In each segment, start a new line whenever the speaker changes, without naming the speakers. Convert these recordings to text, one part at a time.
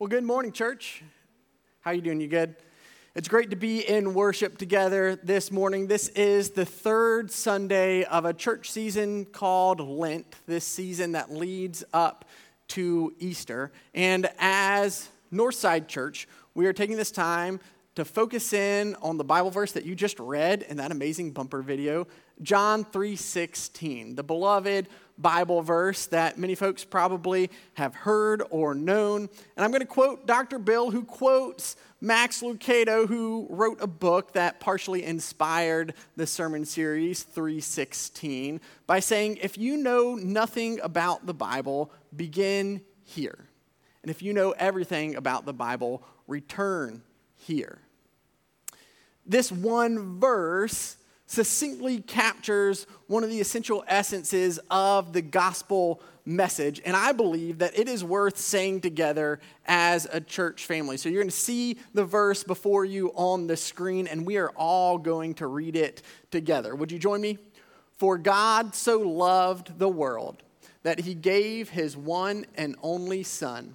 Well, good morning, church. How you doing? You good? It's great to be in worship together this morning. This is the third Sunday of a church season called Lent, this season that leads up to Easter. And as Northside Church, we are taking this time to focus in on the Bible verse that you just read in that amazing bumper video, John 3:16, the beloved Bible verse that many folks probably have heard or known. And I'm going to quote Dr. Bill, who quotes Max Lucado, who wrote a book that partially inspired the sermon series 316, by saying, If you know nothing about the Bible, begin here. And if you know everything about the Bible, return here. This one verse succinctly captures one of the essential essences of the gospel message. And I believe that it is worth saying together as a church family. So you're going to see the verse before you on the screen, and we are all going to read it together. Would you join me? For God so loved the world that he gave his one and only Son,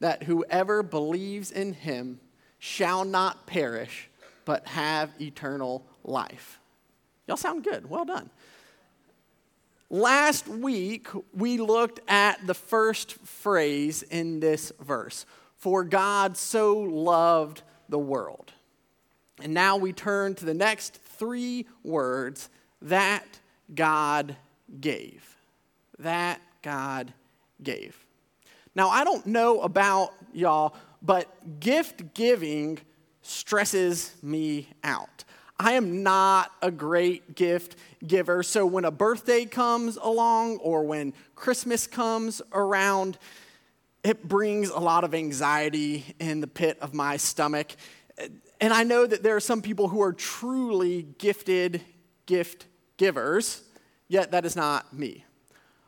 that whoever believes in him shall not perish, but have eternal life. Y'all sound good. Well done. Last week, we looked at the first phrase in this verse For God so loved the world. And now we turn to the next three words that God gave. That God gave. Now, I don't know about y'all, but gift giving stresses me out. I am not a great gift giver. So when a birthday comes along or when Christmas comes around, it brings a lot of anxiety in the pit of my stomach. And I know that there are some people who are truly gifted gift givers, yet that is not me.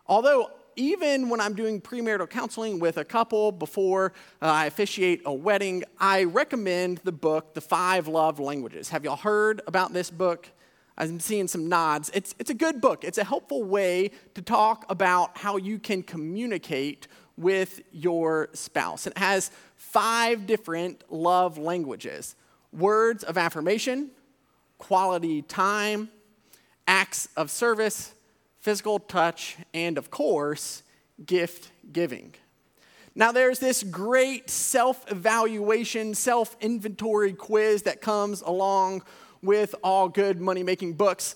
Although even when I'm doing premarital counseling with a couple before uh, I officiate a wedding, I recommend the book, The Five Love Languages. Have y'all heard about this book? I'm seeing some nods. It's, it's a good book. It's a helpful way to talk about how you can communicate with your spouse. It has five different love languages words of affirmation, quality time, acts of service, physical touch, and of course, gift giving. Now, there's this great self evaluation, self inventory quiz that comes along with all good money making books.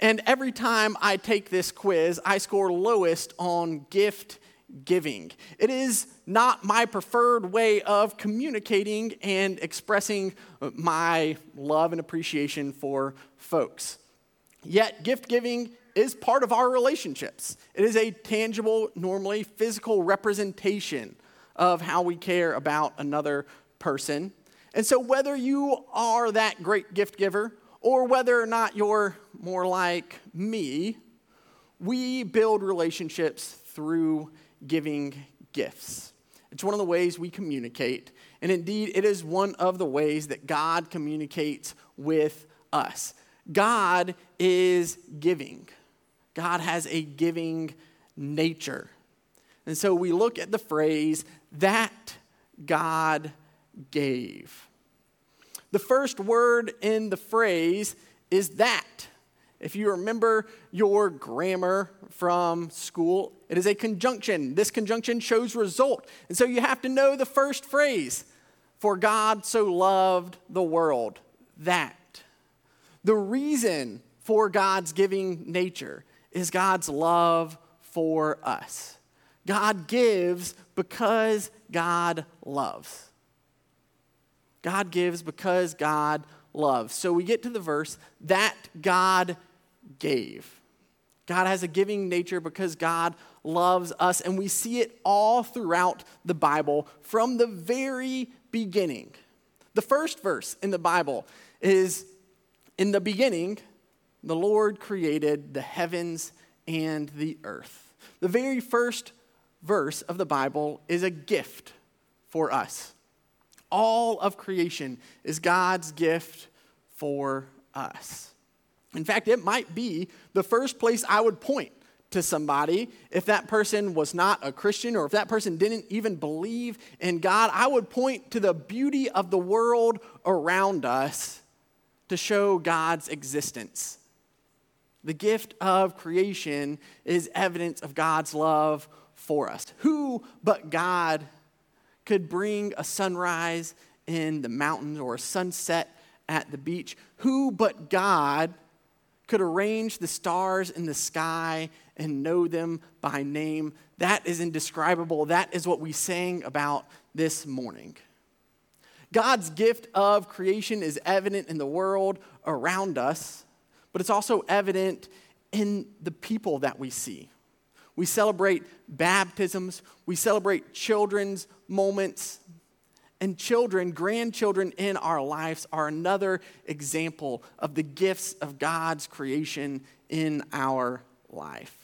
And every time I take this quiz, I score lowest on gift giving. It is not my preferred way of communicating and expressing my love and appreciation for folks. Yet, gift giving is part of our relationships. It is a tangible, normally physical representation of how we care about another person. And so, whether you are that great gift giver or whether or not you're more like me, we build relationships through giving gifts. It's one of the ways we communicate. And indeed, it is one of the ways that God communicates with us. God is giving. God has a giving nature. And so we look at the phrase, that God gave. The first word in the phrase is that. If you remember your grammar from school, it is a conjunction. This conjunction shows result. And so you have to know the first phrase For God so loved the world. That. The reason for God's giving nature is God's love for us. God gives because God loves. God gives because God loves. So we get to the verse that God gave. God has a giving nature because God loves us, and we see it all throughout the Bible from the very beginning. The first verse in the Bible is In the beginning, the Lord created the heavens and the earth. The very first verse of the Bible is a gift for us. All of creation is God's gift for us. In fact, it might be the first place I would point to somebody, if that person was not a Christian or if that person didn't even believe in God, I would point to the beauty of the world around us to show God's existence. The gift of creation is evidence of God's love for us. Who but God could bring a sunrise in the mountains or a sunset at the beach? Who but God could arrange the stars in the sky and know them by name? That is indescribable. That is what we sang about this morning. God's gift of creation is evident in the world around us, but it's also evident in the people that we see. We celebrate baptisms, we celebrate children's moments, and children, grandchildren in our lives are another example of the gifts of God's creation in our life.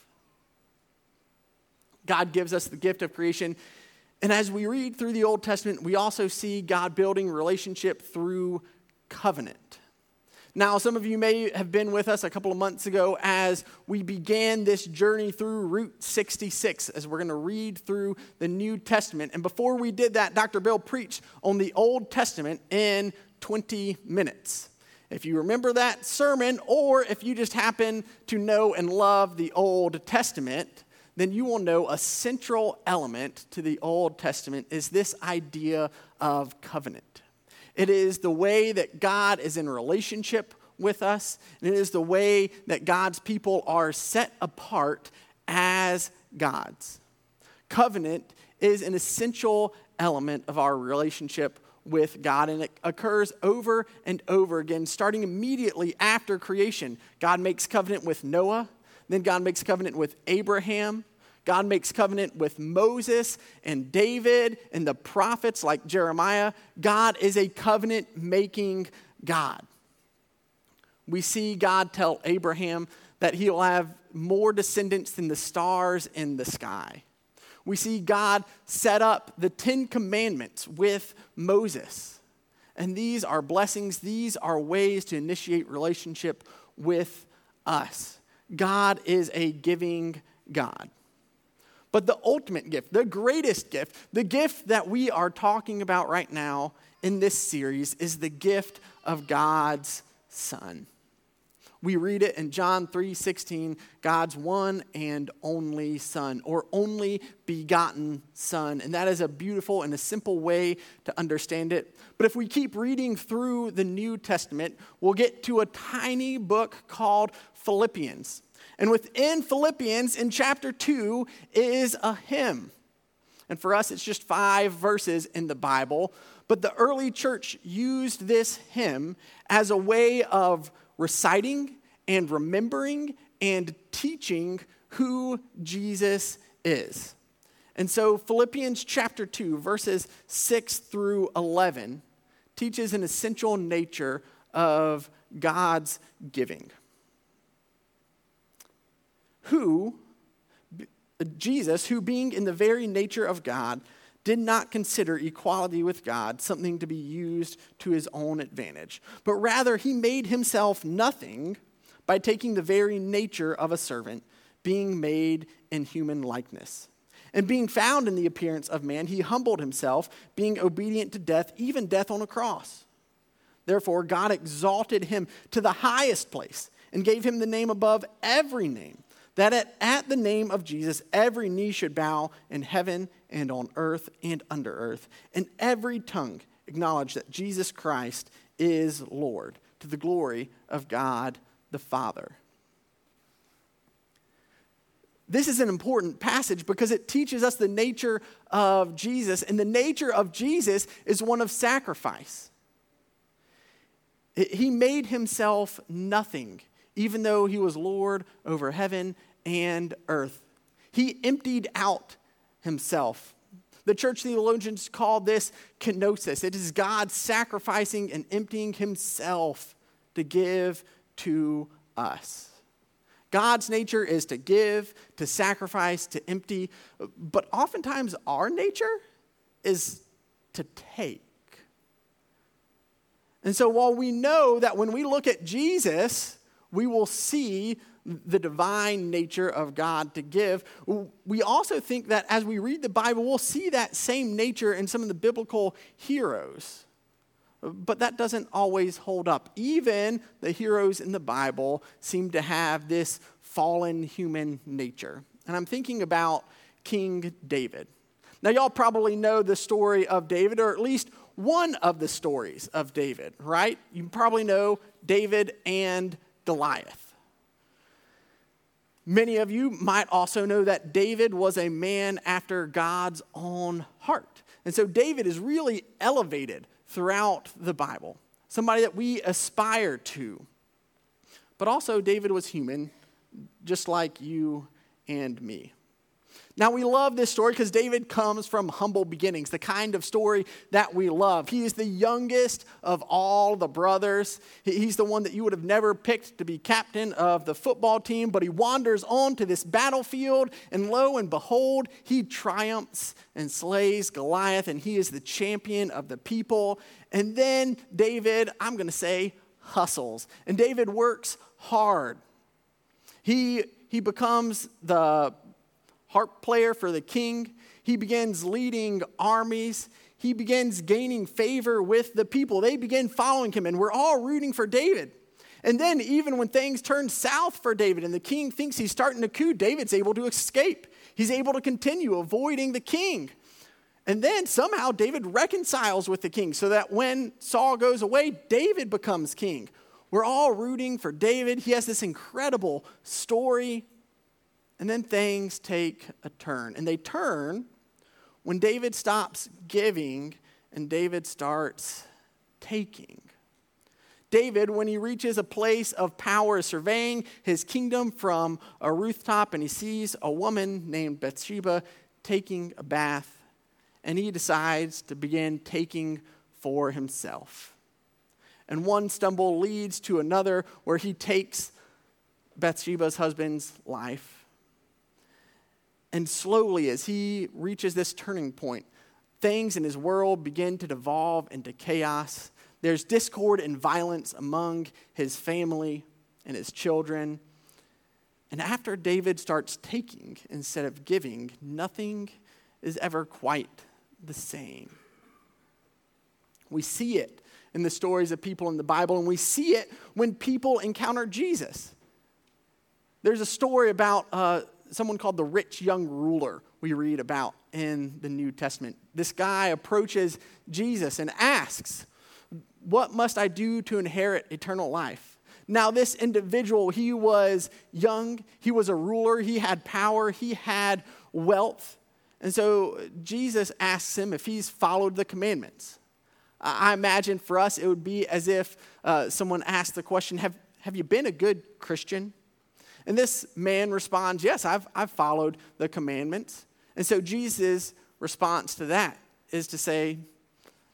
God gives us the gift of creation. And as we read through the Old Testament, we also see God building relationship through covenant. Now, some of you may have been with us a couple of months ago as we began this journey through Route 66, as we're going to read through the New Testament. And before we did that, Dr. Bill preached on the Old Testament in 20 minutes. If you remember that sermon, or if you just happen to know and love the Old Testament, then you will know a central element to the Old Testament is this idea of covenant. It is the way that God is in relationship with us, and it is the way that God's people are set apart as God's. Covenant is an essential element of our relationship with God, and it occurs over and over again, starting immediately after creation. God makes covenant with Noah, then God makes covenant with Abraham, God makes covenant with Moses and David and the prophets like Jeremiah. God is a covenant making God. We see God tell Abraham that he'll have more descendants than the stars in the sky. We see God set up the Ten Commandments with Moses. And these are blessings, these are ways to initiate relationship with us. God is a giving God. But the ultimate gift, the greatest gift, the gift that we are talking about right now in this series is the gift of God's Son. We read it in John 3:16, God's one and only son or only begotten son. And that is a beautiful and a simple way to understand it. But if we keep reading through the New Testament, we'll get to a tiny book called Philippians. And within Philippians, in chapter 2, is a hymn. And for us, it's just five verses in the Bible. But the early church used this hymn as a way of reciting and remembering and teaching who Jesus is. And so, Philippians chapter 2, verses 6 through 11, teaches an essential nature of God's giving who, Jesus, who being in the very nature of God, did not consider equality with God something to be used to his own advantage, but rather he made himself nothing by taking the very nature of a servant, being made in human likeness. And being found in the appearance of man, he humbled himself, being obedient to death, even death on a cross. Therefore, God exalted him to the highest place and gave him the name above every name that at, at the name of Jesus, every knee should bow in heaven and on earth and under earth, and every tongue acknowledge that Jesus Christ is Lord, to the glory of God the Father. This is an important passage because it teaches us the nature of Jesus, and the nature of Jesus is one of sacrifice. He made himself nothing, even though he was Lord over heaven and earth. He emptied out himself. The church theologians call this kenosis. It is God sacrificing and emptying himself to give to us. God's nature is to give, to sacrifice, to empty, but oftentimes our nature is to take. And so while we know that when we look at Jesus, we will see the divine nature of God to give. We also think that as we read the Bible, we'll see that same nature in some of the biblical heroes. But that doesn't always hold up. Even the heroes in the Bible seem to have this fallen human nature. And I'm thinking about King David. Now, y'all probably know the story of David, or at least one of the stories of David, right? You probably know David and Goliath. Many of you might also know that David was a man after God's own heart. And so David is really elevated throughout the Bible, somebody that we aspire to. But also, David was human, just like you and me. Now, we love this story because David comes from humble beginnings, the kind of story that we love. He is the youngest of all the brothers. He's the one that you would have never picked to be captain of the football team, but he wanders on to this battlefield, and lo and behold, he triumphs and slays Goliath, and he is the champion of the people. And then David, I'm going to say, hustles. And David works hard. He, he becomes the harp player for the king. He begins leading armies. He begins gaining favor with the people. They begin following him, and we're all rooting for David. And then, even when things turn south for David and the king thinks he's starting to coup, David's able to escape. He's able to continue avoiding the king. And then somehow David reconciles with the king so that when Saul goes away, David becomes king. We're all rooting for David. He has this incredible story and then things take a turn. And they turn when David stops giving and David starts taking. David, when he reaches a place of power, surveying his kingdom from a rooftop, and he sees a woman named Bathsheba taking a bath, and he decides to begin taking for himself. And one stumble leads to another where he takes Bathsheba's husband's life. And slowly, as he reaches this turning point, things in his world begin to devolve into chaos. There's discord and violence among his family and his children. And after David starts taking instead of giving, nothing is ever quite the same. We see it in the stories of people in the Bible, and we see it when people encounter Jesus. There's a story about uh, someone called the rich young ruler we read about in the New Testament. This guy approaches Jesus and asks, What must I do to inherit eternal life? Now, this individual, he was young, he was a ruler, he had power, he had wealth. And so Jesus asks him if he's followed the commandments. I imagine for us it would be as if uh, someone asked the question Have, have you been a good Christian? And this man responds, Yes, I've, I've followed the commandments. And so Jesus' response to that is to say,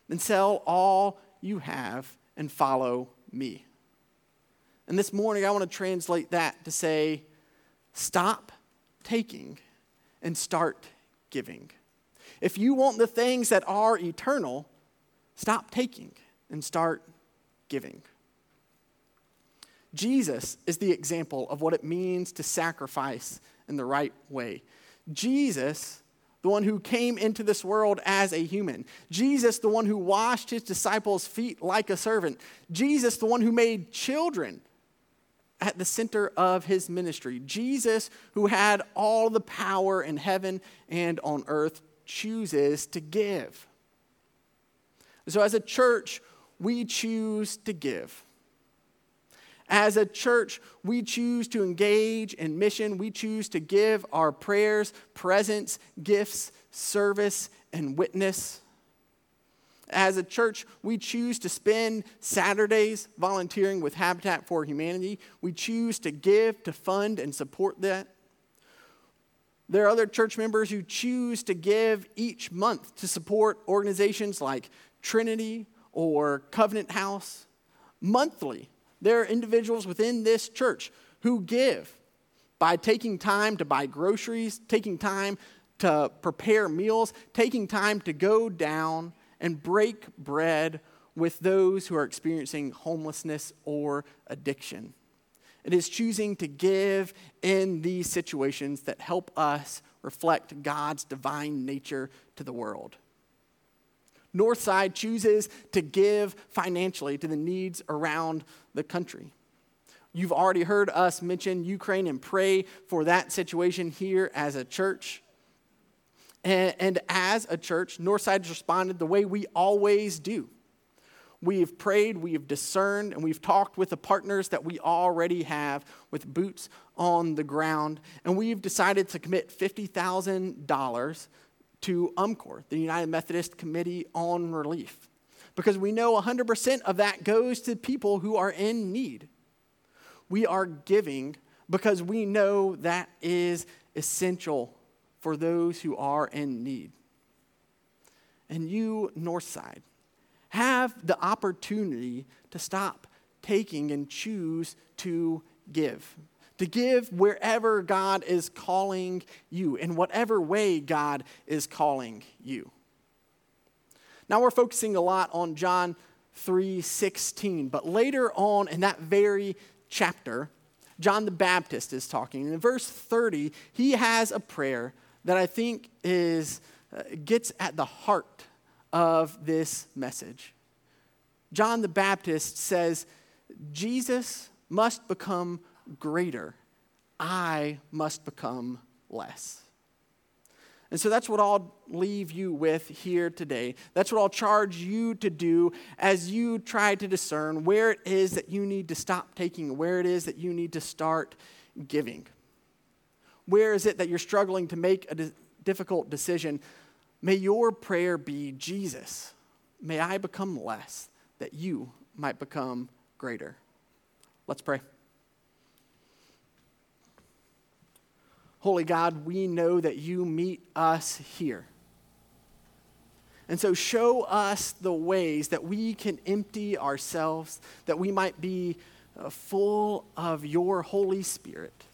Then sell all you have and follow me. And this morning, I want to translate that to say, Stop taking and start giving. If you want the things that are eternal, stop taking and start giving. Jesus is the example of what it means to sacrifice in the right way. Jesus, the one who came into this world as a human. Jesus, the one who washed his disciples' feet like a servant. Jesus, the one who made children at the center of his ministry. Jesus, who had all the power in heaven and on earth, chooses to give. So, as a church, we choose to give. As a church, we choose to engage in mission. We choose to give our prayers, presence, gifts, service, and witness. As a church, we choose to spend Saturdays volunteering with Habitat for Humanity. We choose to give, to fund, and support that. There are other church members who choose to give each month to support organizations like Trinity or Covenant House monthly there are individuals within this church who give by taking time to buy groceries, taking time to prepare meals, taking time to go down and break bread with those who are experiencing homelessness or addiction. It is choosing to give in these situations that help us reflect God's divine nature to the world. Northside chooses to give financially to the needs around the country. You've already heard us mention Ukraine and pray for that situation here as a church. And, and as a church, Northside has responded the way we always do. We have prayed, we have discerned, and we've talked with the partners that we already have with boots on the ground. And we've decided to commit $50,000 to UMCOR, the United Methodist Committee on Relief, because we know 100% of that goes to people who are in need. We are giving because we know that is essential for those who are in need. And you, Northside, have the opportunity to stop taking and choose to give. To give wherever God is calling you, in whatever way God is calling you. Now we're focusing a lot on John 3:16, but later on in that very chapter, John the Baptist is talking. And In verse 30, he has a prayer that I think is uh, gets at the heart of this message. John the Baptist says, Jesus must become greater, I must become less. And so that's what I'll leave you with here today. That's what I'll charge you to do as you try to discern where it is that you need to stop taking, where it is that you need to start giving. Where is it that you're struggling to make a difficult decision? May your prayer be Jesus, may I become less, that you might become greater. Let's pray. Holy God, we know that you meet us here. And so show us the ways that we can empty ourselves, that we might be uh, full of your Holy Spirit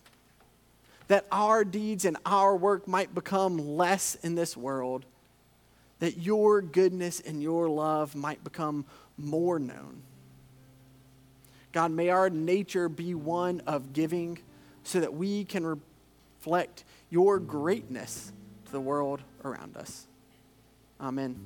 that our deeds and our work might become less in this world, that your goodness and your love might become more known. God, may our nature be one of giving so that we can reflect your greatness to the world around us. Amen.